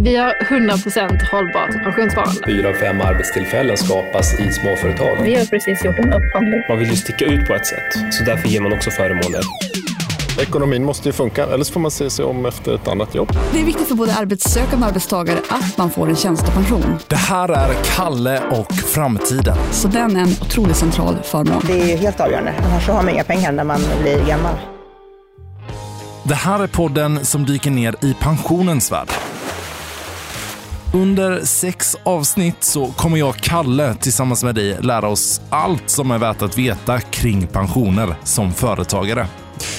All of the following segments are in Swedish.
Vi har 100% hållbart pensionssparande. Fyra av fem arbetstillfällen skapas i småföretag. Vi har precis gjort en upphandling. Man vill ju sticka ut på ett sätt, så därför ger man också förmåner. Ekonomin måste ju funka, eller så får man se sig om efter ett annat jobb. Det är viktigt för både arbetssökande och arbetstagare att man får en tjänstepension. Det här är Kalle och framtiden. Så den är en otroligt central förmån. Det är helt avgörande, annars har man inga pengar när man blir gammal. Det här är podden som dyker ner i pensionens värld. Under sex avsnitt så kommer jag, Kalle, tillsammans med dig lära oss allt som är värt att veta kring pensioner som företagare.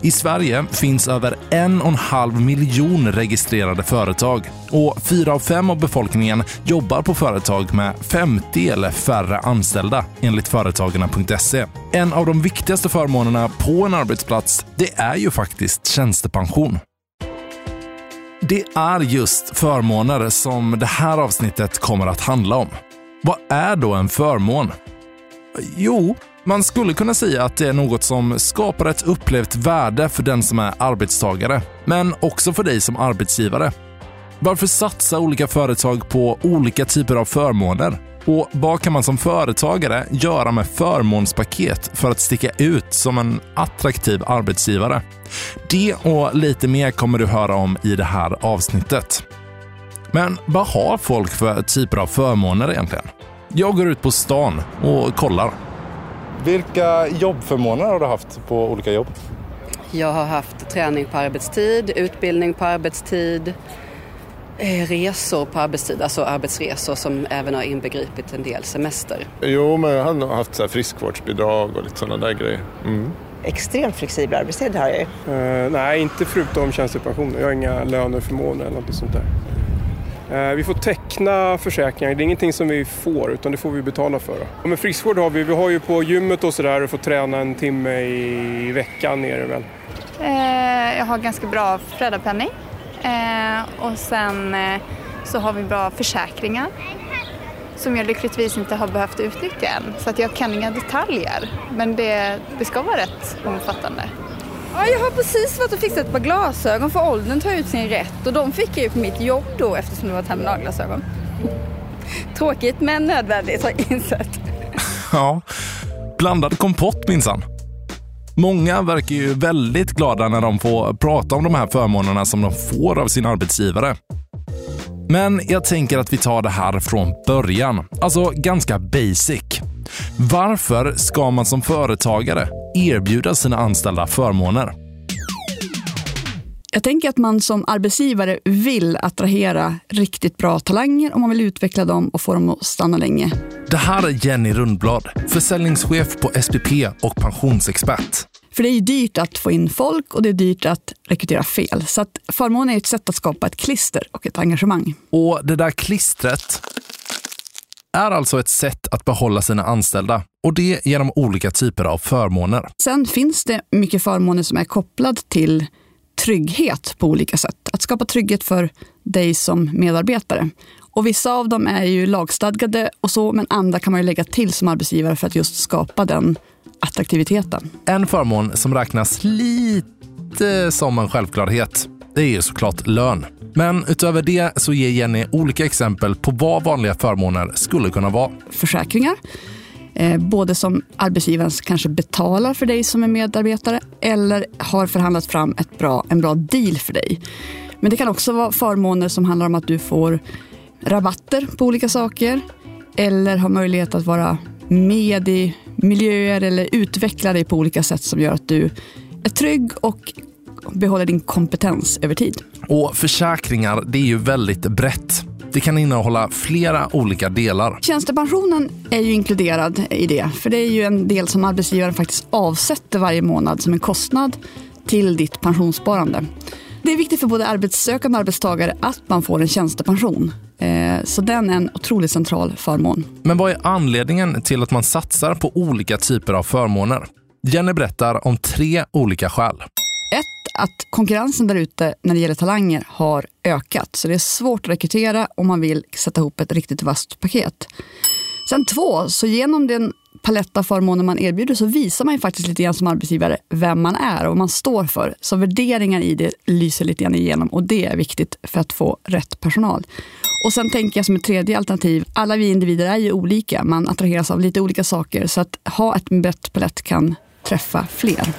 I Sverige finns över en och en halv miljon registrerade företag och fyra av fem av befolkningen jobbar på företag med 50 eller färre anställda enligt Företagarna.se. En av de viktigaste förmånerna på en arbetsplats, det är ju faktiskt tjänstepension. Det är just förmåner som det här avsnittet kommer att handla om. Vad är då en förmån? Jo, man skulle kunna säga att det är något som skapar ett upplevt värde för den som är arbetstagare, men också för dig som arbetsgivare. Varför satsar olika företag på olika typer av förmåner? Och vad kan man som företagare göra med förmånspaket för att sticka ut som en attraktiv arbetsgivare? Det och lite mer kommer du höra om i det här avsnittet. Men vad har folk för typer av förmåner egentligen? Jag går ut på stan och kollar. Vilka jobbförmåner har du haft på olika jobb? Jag har haft träning på arbetstid, utbildning på arbetstid, resor på arbetstid, alltså arbetsresor som även har inbegripit en del semester. Jo, men jag har nog haft så här friskvårdsbidrag och lite sådana där grejer. Mm. Extremt flexibel arbetstid har jag ju. Uh, nej, inte förutom tjänstepension. Jag har inga löneförmåner eller något sånt där. Uh, vi får teckna försäkringar. Det är ingenting som vi får, utan det får vi betala för. Men friskvård har vi. Vi har ju på gymmet och sådär och får träna en timme i veckan är det väl. Eh, jag har ganska bra föräldrapenning. Eh, och sen eh, så har vi bra försäkringar som jag lyckligtvis inte har behövt utnyttja än. Så att jag kan inga detaljer. Men det, det ska vara rätt omfattande. Ja, jag har precis varit och fixat ett par glasögon för åldern tar ut sin rätt och de fick jag ju på mitt jobb då eftersom det var terminalglasögon. Tråkigt men nödvändigt har jag insett. Ja, blandad kompott minsann. Många verkar ju väldigt glada när de får prata om de här förmånerna som de får av sin arbetsgivare. Men jag tänker att vi tar det här från början, alltså ganska basic. Varför ska man som företagare erbjuda sina anställda förmåner? Jag tänker att man som arbetsgivare vill attrahera riktigt bra talanger och man vill utveckla dem och få dem att stanna länge. Det här är Jenny Rundblad, försäljningschef på SPP och pensionsexpert. För det är ju dyrt att få in folk och det är dyrt att rekrytera fel. Så att förmånen är ett sätt att skapa ett klister och ett engagemang. Och det där klistret är alltså ett sätt att behålla sina anställda och det genom olika typer av förmåner. Sen finns det mycket förmåner som är kopplad till trygghet på olika sätt. Att skapa trygghet för dig som medarbetare. Och vissa av dem är ju lagstadgade och så, men andra kan man ju lägga till som arbetsgivare för att just skapa den attraktiviteten. En förmån som räknas lite som en självklarhet, det är ju såklart lön. Men utöver det så ger Jenny olika exempel på vad vanliga förmåner skulle kunna vara. Försäkringar, Eh, både som arbetsgivaren kanske betalar för dig som är medarbetare eller har förhandlat fram ett bra, en bra deal för dig. Men det kan också vara förmåner som handlar om att du får rabatter på olika saker eller har möjlighet att vara med i miljöer eller utveckla dig på olika sätt som gör att du är trygg och behåller din kompetens över tid. Och försäkringar, det är ju väldigt brett. Det kan innehålla flera olika delar. Tjänstepensionen är ju inkluderad i det, för det är ju en del som arbetsgivaren faktiskt avsätter varje månad som en kostnad till ditt pensionssparande. Det är viktigt för både arbetssökande och arbetstagare att man får en tjänstepension. Eh, så den är en otroligt central förmån. Men vad är anledningen till att man satsar på olika typer av förmåner? Jenny berättar om tre olika skäl. Ett, att konkurrensen där ute när det gäller talanger har ökat. Så det är svårt att rekrytera om man vill sätta ihop ett riktigt vasst paket. Sen två, så genom den palett av förmåner man erbjuder så visar man ju faktiskt lite grann som arbetsgivare vem man är och vad man står för. Så värderingar i det lyser lite grann igenom och det är viktigt för att få rätt personal. Och sen tänker jag som ett tredje alternativ, alla vi individer är ju olika. Man attraheras av lite olika saker så att ha ett brett palett kan träffa fler.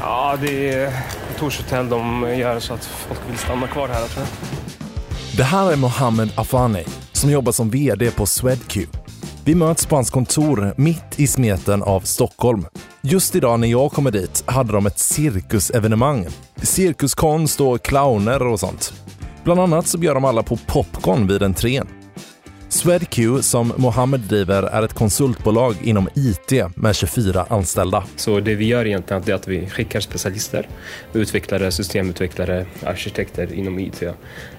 Ja, det är kontorshotell de gör så att folk vill stanna kvar här tror jag. Det här är Mohammed Afani som jobbar som VD på Swedq. Vi möts på hans kontor mitt i smeten av Stockholm. Just idag när jag kommer dit hade de ett cirkusevenemang. Cirkuskonst och clowner och sånt. Bland annat så bjöd de alla på popcorn vid entrén. Swedq, som Mohammed driver, är ett konsultbolag inom IT med 24 anställda. Så det vi gör egentligen är att vi skickar specialister, utvecklare, systemutvecklare, arkitekter inom IT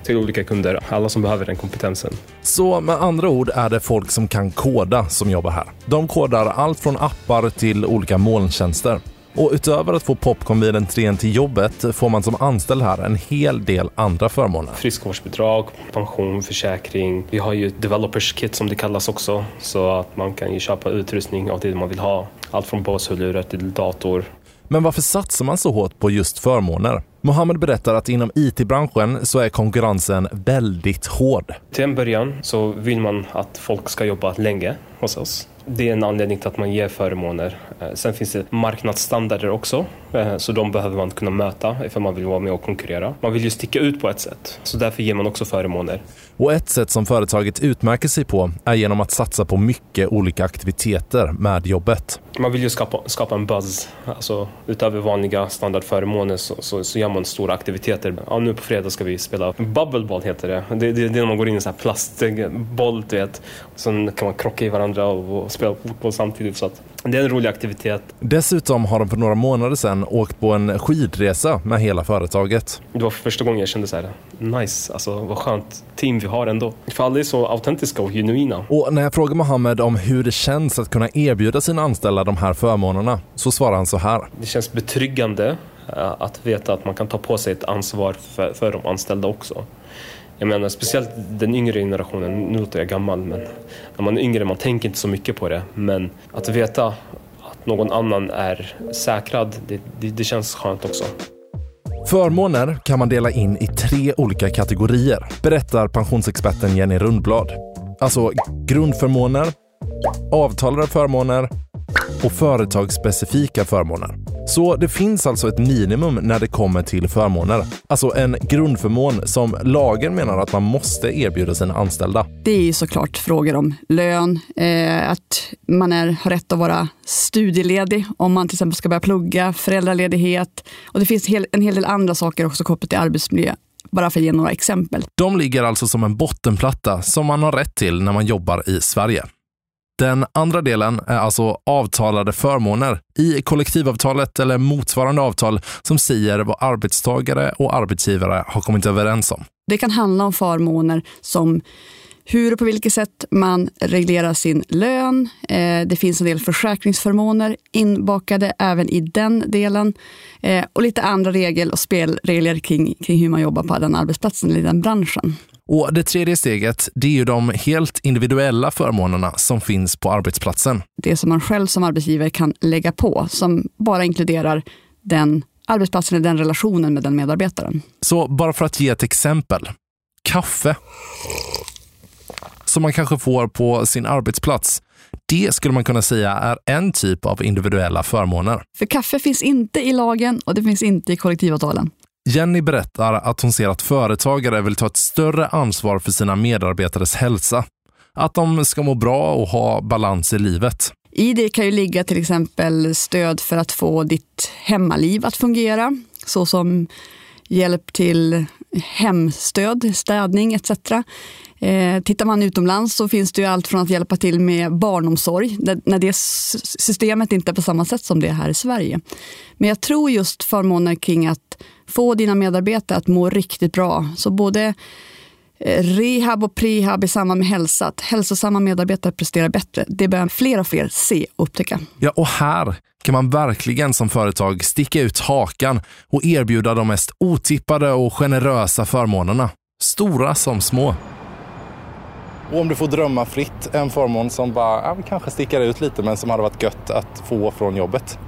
till olika kunder, alla som behöver den kompetensen. Så med andra ord är det folk som kan koda som jobbar här. De kodar allt från appar till olika molntjänster. Och utöver att få popcorn vid entrén till jobbet får man som anställd här en hel del andra förmåner. Friskvårdsbidrag, pension, försäkring. Vi har ju developers kit som det kallas också, så att man kan ju köpa utrustning av det man vill ha. Allt från Bose-hörlurar till dator. Men varför satsar man så hårt på just förmåner? Mohammed berättar att inom IT-branschen så är konkurrensen väldigt hård. Till en början så vill man att folk ska jobba länge hos oss. Det är en anledning till att man ger förmåner. Eh, sen finns det marknadsstandarder också, eh, så de behöver man kunna möta ifall man vill vara med och konkurrera. Man vill ju sticka ut på ett sätt, så därför ger man också förmåner. Och ett sätt som företaget utmärker sig på är genom att satsa på mycket olika aktiviteter med jobbet. Man vill ju skapa, skapa en buzz. Alltså, utöver vanliga standardförmåner så, så, så gör man stora aktiviteter. Ja, nu på fredag ska vi spela bubbleball heter det. Det, det, det är när man går in i en sån här plastboll, du vet. Sen kan man krocka i varandra och, och spela fotboll samtidigt. Så att det är en rolig aktivitet. Dessutom har de för några månader sedan åkt på en skidresa med hela företaget. Det var första gången jag kände så här, nice, alltså vad skönt team vi har ändå. För alla är så autentiska och genuina. Och när jag frågar Mohammed om hur det känns att kunna erbjuda sina anställda de här förmånerna så svarar han så här. Det känns betryggande eh, att veta att man kan ta på sig ett ansvar för, för de anställda också. Jag menar speciellt den yngre generationen, nu låter jag gammal men när man är yngre man tänker inte så mycket på det men att veta att någon annan är säkrad, det, det, det känns skönt också. Förmåner kan man dela in i tre olika kategorier, berättar pensionsexperten Jenny Rundblad. Alltså grundförmåner, avtalade förmåner och företagsspecifika förmåner. Så det finns alltså ett minimum när det kommer till förmåner. Alltså en grundförmån som lagen menar att man måste erbjuda sina anställda. Det är ju såklart frågor om lön, eh, att man är, har rätt att vara studieledig om man till exempel ska börja plugga, föräldraledighet och det finns en hel del andra saker också kopplat till arbetsmiljö bara för att ge några exempel. De ligger alltså som en bottenplatta som man har rätt till när man jobbar i Sverige. Den andra delen är alltså avtalade förmåner i kollektivavtalet eller motsvarande avtal som säger vad arbetstagare och arbetsgivare har kommit överens om. Det kan handla om förmåner som hur och på vilket sätt man reglerar sin lön. Eh, det finns en del försäkringsförmåner inbakade även i den delen. Eh, och lite andra regler och spelregler kring, kring hur man jobbar på den arbetsplatsen eller i den branschen. Och Det tredje steget det är ju de helt individuella förmånerna som finns på arbetsplatsen. Det som man själv som arbetsgivare kan lägga på, som bara inkluderar den arbetsplatsen eller den relationen med den medarbetaren. Så bara för att ge ett exempel. Kaffe som man kanske får på sin arbetsplats. Det skulle man kunna säga är en typ av individuella förmåner. För kaffe finns inte i lagen och det finns inte i kollektivavtalen. Jenny berättar att hon ser att företagare vill ta ett större ansvar för sina medarbetares hälsa. Att de ska må bra och ha balans i livet. I det kan ju ligga till exempel stöd för att få ditt hemmaliv att fungera, såsom hjälp till hemstöd, städning etc. Eh, tittar man utomlands så finns det ju allt från att hjälpa till med barnomsorg, när det systemet inte är på samma sätt som det är här i Sverige. Men jag tror just förmåner kring att få dina medarbetare att må riktigt bra. Så både eh, rehab och prehab i samband med hälsa, att hälsosamma medarbetare presterar bättre. Det börjar fler och fler se och upptäcka. Ja, och här kan man verkligen som företag sticka ut hakan och erbjuda de mest otippade och generösa förmånerna. Stora som små. Och om du får drömma fritt, en förmån som bara ja, kanske sticker ut lite men som hade varit gött att få från jobbet.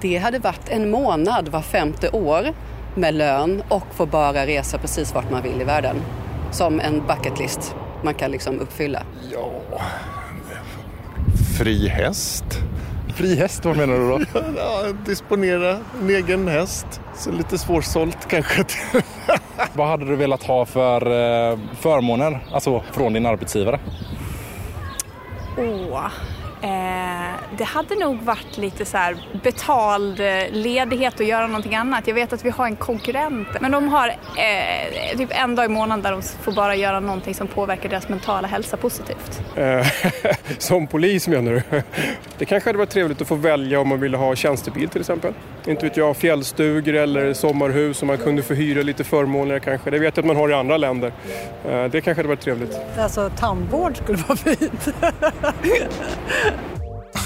Det hade varit en månad var femte år med lön och få bara resa precis vart man vill i världen. Som en bucket list man kan liksom uppfylla. Ja, fri häst. Fri häst, vad menar du då? ja, disponera en egen häst. Så lite svårsålt kanske. vad hade du velat ha för eh, förmåner, alltså från din arbetsgivare? Åh, Eh, det hade nog varit lite så här betald eh, ledighet och göra någonting annat. Jag vet att vi har en konkurrent, men de har eh, typ en dag i månaden där de får bara göra någonting som påverkar deras mentala hälsa positivt. Eh, som polis menar du? Det kanske hade varit trevligt att få välja om man ville ha tjänstebil till exempel. Inte vet jag, fjällstugor eller sommarhus som man kunde få hyra lite förmånligare kanske. Det vet jag att man har i andra länder. Eh, det kanske hade varit trevligt. Alltså tandvård skulle vara fint.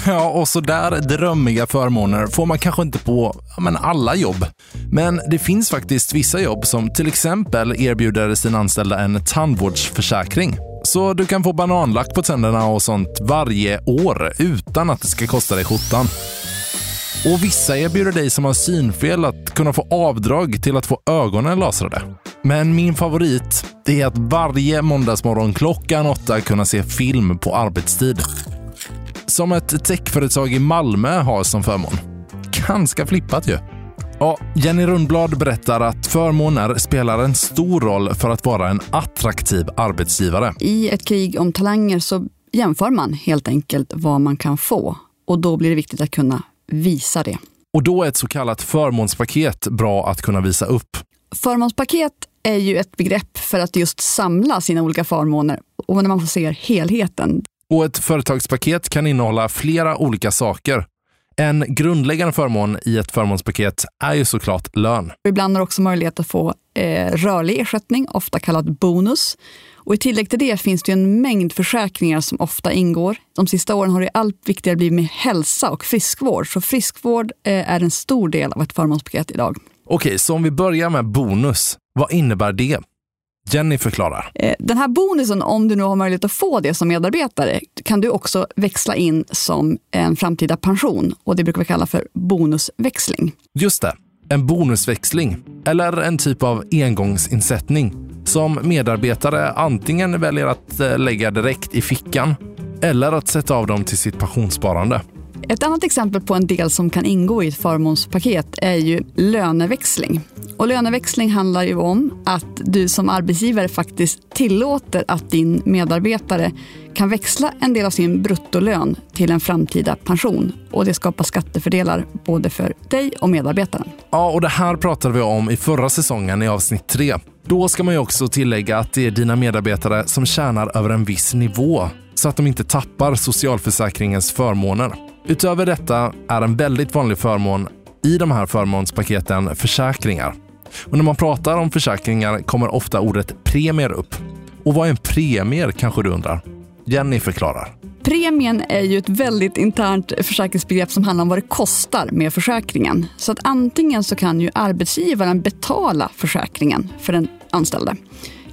Ja, och så där drömmiga förmåner får man kanske inte på ja, men alla jobb. Men det finns faktiskt vissa jobb som till exempel erbjuder sina anställda en tandvårdsförsäkring. Så du kan få bananlack på tänderna och sånt varje år utan att det ska kosta dig skjortan. Och vissa erbjuder dig som har synfel att kunna få avdrag till att få ögonen lasrade. Men min favorit är att varje måndagsmorgon klockan åtta kunna se film på arbetstid som ett techföretag i Malmö har som förmån. Ganska flippat ju. Ja, Jenny Rundblad berättar att förmåner spelar en stor roll för att vara en attraktiv arbetsgivare. I ett krig om talanger så jämför man helt enkelt vad man kan få och då blir det viktigt att kunna visa det. Och då är ett så kallat förmånspaket bra att kunna visa upp. Förmånspaket är ju ett begrepp för att just samla sina olika förmåner och när man får se helheten. Och ett företagspaket kan innehålla flera olika saker. En grundläggande förmån i ett förmånspaket är ju såklart lön. Ibland har du också möjlighet att få eh, rörlig ersättning, ofta kallad bonus. Och I tillägg till det finns det en mängd försäkringar som ofta ingår. De sista åren har det allt viktigare blivit med hälsa och friskvård. Så friskvård eh, är en stor del av ett förmånspaket idag. Okej, så om vi börjar med bonus. Vad innebär det? Jenny förklarar. Eh, den här bonusen, om du nu har möjlighet att få det som medarbetare, kan du också växla in som en framtida pension. Och Det brukar vi kalla för bonusväxling. Just det, en bonusväxling. Eller en typ av engångsinsättning som medarbetare antingen väljer att eh, lägga direkt i fickan eller att sätta av dem till sitt pensionssparande. Ett annat exempel på en del som kan ingå i ett förmånspaket är ju löneväxling. Och löneväxling handlar ju om att du som arbetsgivare faktiskt tillåter att din medarbetare kan växla en del av sin bruttolön till en framtida pension. Och det skapar skattefördelar både för dig och medarbetaren. Ja, och det här pratade vi om i förra säsongen i avsnitt 3. Då ska man ju också tillägga att det är dina medarbetare som tjänar över en viss nivå så att de inte tappar socialförsäkringens förmåner. Utöver detta är en väldigt vanlig förmån i de här förmånspaketen försäkringar. Och när man pratar om försäkringar kommer ofta ordet premier upp. Och vad är en premier kanske du undrar? Jenny förklarar. Premien är ju ett väldigt internt försäkringsbegrepp som handlar om vad det kostar med försäkringen. Så att antingen så kan ju arbetsgivaren betala försäkringen för den anställde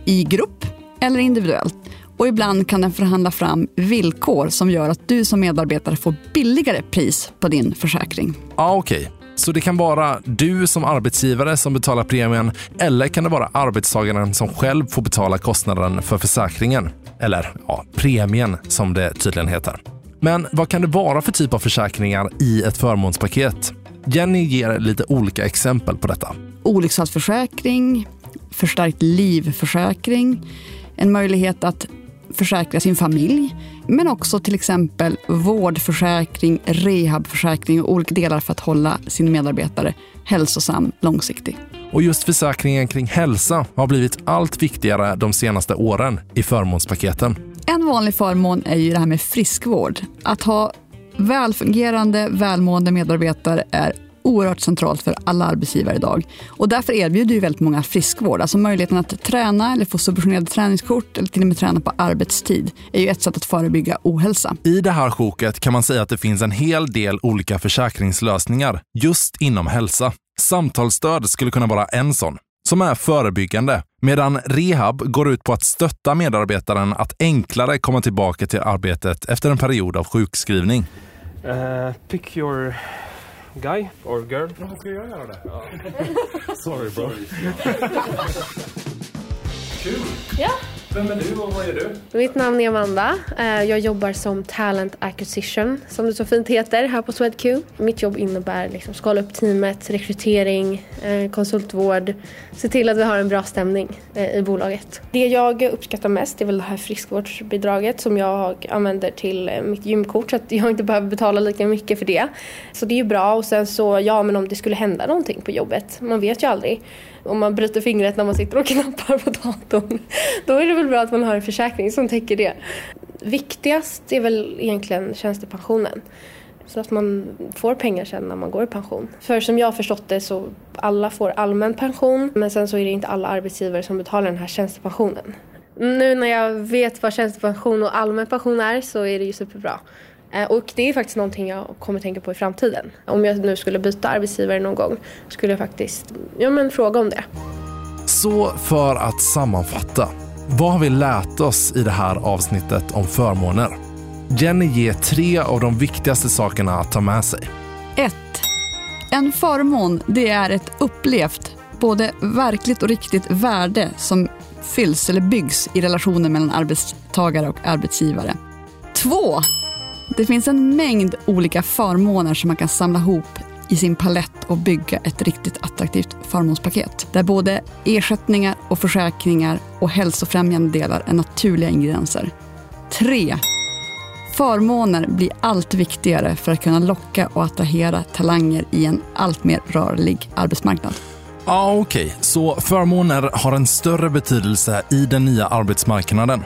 i grupp eller individuellt. Och ibland kan den förhandla fram villkor som gör att du som medarbetare får billigare pris på din försäkring. Ja, okej. Okay. Så det kan vara du som arbetsgivare som betalar premien eller kan det vara arbetstagaren som själv får betala kostnaden för försäkringen? Eller ja, premien som det tydligen heter. Men vad kan det vara för typ av försäkringar i ett förmånspaket? Jenny ger lite olika exempel på detta. Olycksfallsförsäkring, förstärkt livförsäkring, en möjlighet att försäkra sin familj, men också till exempel vårdförsäkring, rehabförsäkring och olika delar för att hålla sin medarbetare hälsosam långsiktigt. Och just försäkringen kring hälsa har blivit allt viktigare de senaste åren i förmånspaketen. En vanlig förmån är ju det här med friskvård. Att ha välfungerande, välmående medarbetare är oerhört centralt för alla arbetsgivare idag. Och därför erbjuder ju väldigt många friskvård. Alltså möjligheten att träna eller få subventionerade träningskort eller till och med träna på arbetstid är ju ett sätt att förebygga ohälsa. I det här sjoket kan man säga att det finns en hel del olika försäkringslösningar just inom hälsa. Samtalsstöd skulle kunna vara en sån. som är förebyggande, medan rehab går ut på att stötta medarbetaren att enklare komma tillbaka till arbetet efter en period av sjukskrivning. Uh, pick your guy or girl. Ska jag göra det? Sorry bro. Kul! Ja. Vem är du och vad är du? Mitt namn är Amanda. Eh, Jag jobbar som Talent Acquisition, som det så fint heter, här på SwedQ. Mitt jobb innebär liksom skala upp teamet, rekrytering, eh, konsultvård, se till att vi har en bra stämning eh, i bolaget. Det jag uppskattar mest är väl det här friskvårdsbidraget som jag använder till mitt gymkort så att jag inte behöver betala lika mycket för det. Så det är ju bra och sen så, ja men om det skulle hända någonting på jobbet, man vet ju aldrig. Om man bryter fingret när man sitter och knappar på datorn, då är det väl bra att man har en försäkring som täcker det. Viktigast är väl egentligen tjänstepensionen. Så att man får pengar sen när man går i pension. För som jag har förstått det så alla får allmän pension men sen så är det inte alla arbetsgivare som betalar den här tjänstepensionen. Nu när jag vet vad tjänstepension och allmän pension är så är det ju superbra. Eh, Och det är faktiskt någonting jag kommer tänka på i framtiden. Om jag nu skulle byta arbetsgivare någon gång skulle jag faktiskt ja, men fråga om det. Så för att sammanfatta. Vad har vi lärt oss i det här avsnittet om förmåner? Jenny ger tre av de viktigaste sakerna att ta med sig. 1. En förmån det är ett upplevt, både verkligt och riktigt värde som fylls eller byggs i relationen mellan arbetstagare och arbetsgivare. 2. Det finns en mängd olika förmåner som man kan samla ihop i sin palett och bygga ett riktigt attraktivt förmånspaket. Där både ersättningar och försäkringar och hälsofrämjande delar är naturliga ingredienser. 3. Förmåner blir allt viktigare för att kunna locka och attrahera talanger i en allt mer rörlig arbetsmarknad. Ja, okej. Så förmåner har en större betydelse i den nya arbetsmarknaden.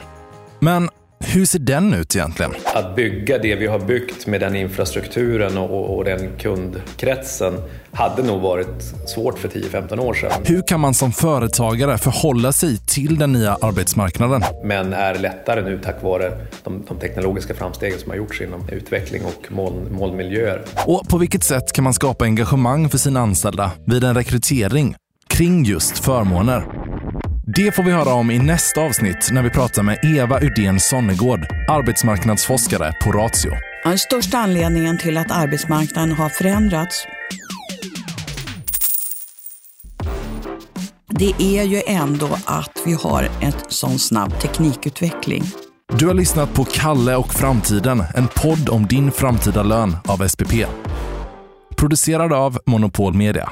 Men hur ser den ut egentligen? Att bygga det vi har byggt med den infrastrukturen och, och den kundkretsen hade nog varit svårt för 10-15 år sedan. Hur kan man som företagare förhålla sig till den nya arbetsmarknaden? Men är lättare nu tack vare de, de teknologiska framstegen som har gjorts inom utveckling och moln, molnmiljöer. Och på vilket sätt kan man skapa engagemang för sina anställda vid en rekrytering kring just förmåner? Det får vi höra om i nästa avsnitt när vi pratar med Eva Udén Sonnegård, arbetsmarknadsforskare på Ratio. Den största anledningen till att arbetsmarknaden har förändrats det är ju ändå att vi har en sån snabb teknikutveckling. Du har lyssnat på Kalle och framtiden, en podd om din framtida lön av SPP. Producerad av Monopol Media.